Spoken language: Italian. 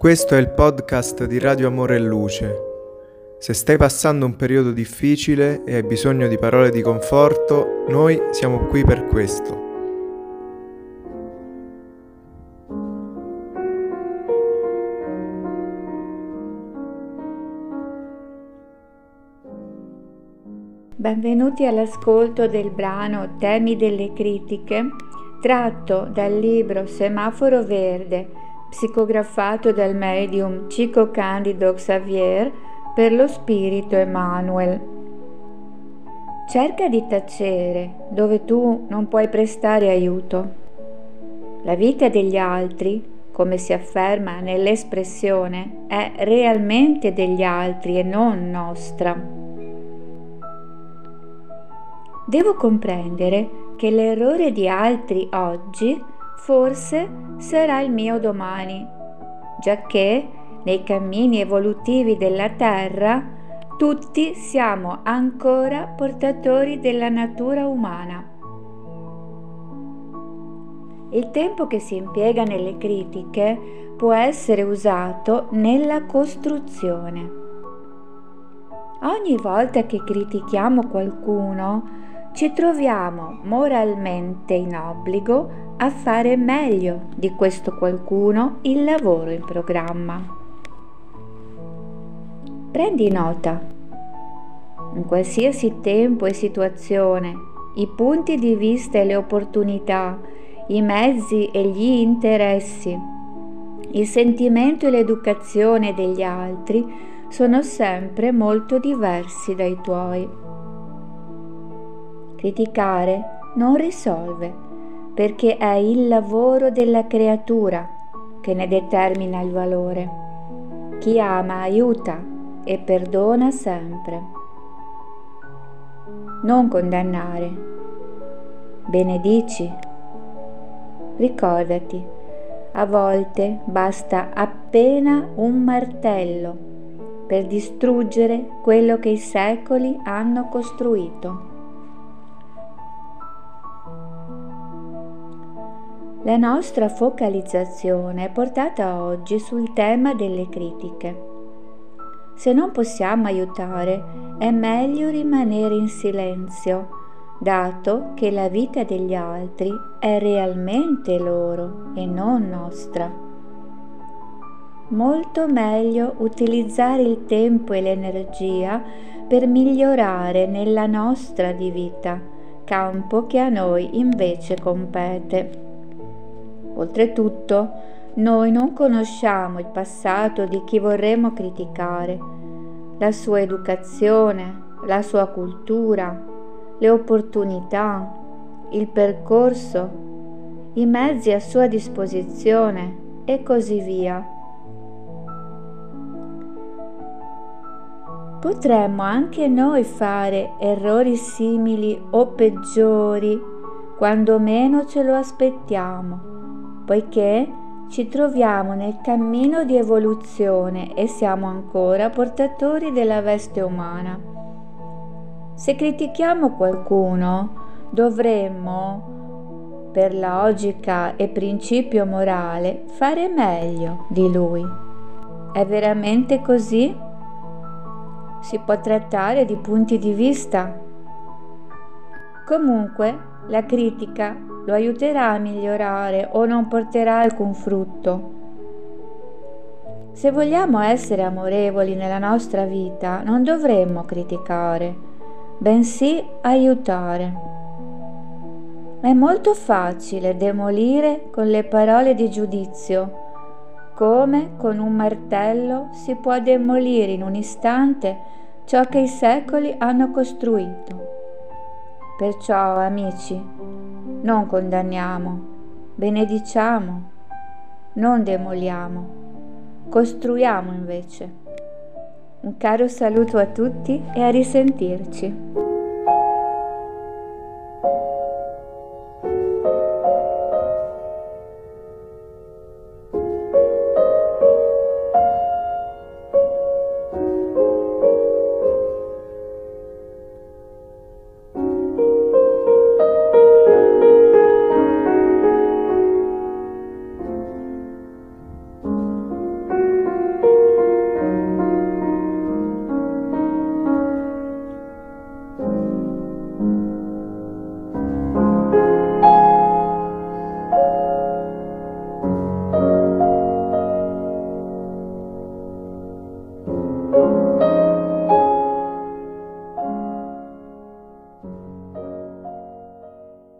Questo è il podcast di Radio Amore e Luce. Se stai passando un periodo difficile e hai bisogno di parole di conforto, noi siamo qui per questo. Benvenuti all'ascolto del brano Temi delle critiche, tratto dal libro Semaforo Verde psicografato dal medium Chico Candido Xavier per lo spirito Emanuel. Cerca di tacere dove tu non puoi prestare aiuto. La vita degli altri, come si afferma nell'espressione, è realmente degli altri e non nostra. Devo comprendere che l'errore di altri oggi forse sarà il mio domani, giacché nei cammini evolutivi della Terra tutti siamo ancora portatori della natura umana. Il tempo che si impiega nelle critiche può essere usato nella costruzione. Ogni volta che critichiamo qualcuno, ci troviamo moralmente in obbligo a fare meglio di questo qualcuno il lavoro in programma. Prendi nota. In qualsiasi tempo e situazione, i punti di vista e le opportunità, i mezzi e gli interessi, il sentimento e l'educazione degli altri sono sempre molto diversi dai tuoi. Criticare non risolve, perché è il lavoro della creatura che ne determina il valore. Chi ama aiuta e perdona sempre. Non condannare. Benedici. Ricordati, a volte basta appena un martello per distruggere quello che i secoli hanno costruito. La nostra focalizzazione è portata oggi sul tema delle critiche. Se non possiamo aiutare, è meglio rimanere in silenzio, dato che la vita degli altri è realmente loro e non nostra. Molto meglio utilizzare il tempo e l'energia per migliorare nella nostra di vita, campo che a noi invece compete. Oltretutto, noi non conosciamo il passato di chi vorremmo criticare, la sua educazione, la sua cultura, le opportunità, il percorso, i mezzi a sua disposizione e così via. Potremmo anche noi fare errori simili o peggiori quando meno ce lo aspettiamo poiché ci troviamo nel cammino di evoluzione e siamo ancora portatori della veste umana. Se critichiamo qualcuno, dovremmo, per logica e principio morale, fare meglio di lui. È veramente così? Si può trattare di punti di vista? Comunque, la critica lo aiuterà a migliorare o non porterà alcun frutto. Se vogliamo essere amorevoli nella nostra vita, non dovremmo criticare, bensì aiutare. È molto facile demolire con le parole di giudizio, come con un martello si può demolire in un istante ciò che i secoli hanno costruito. Perciò, amici, non condanniamo, benediciamo, non demoliamo, costruiamo invece. Un caro saluto a tutti e a risentirci.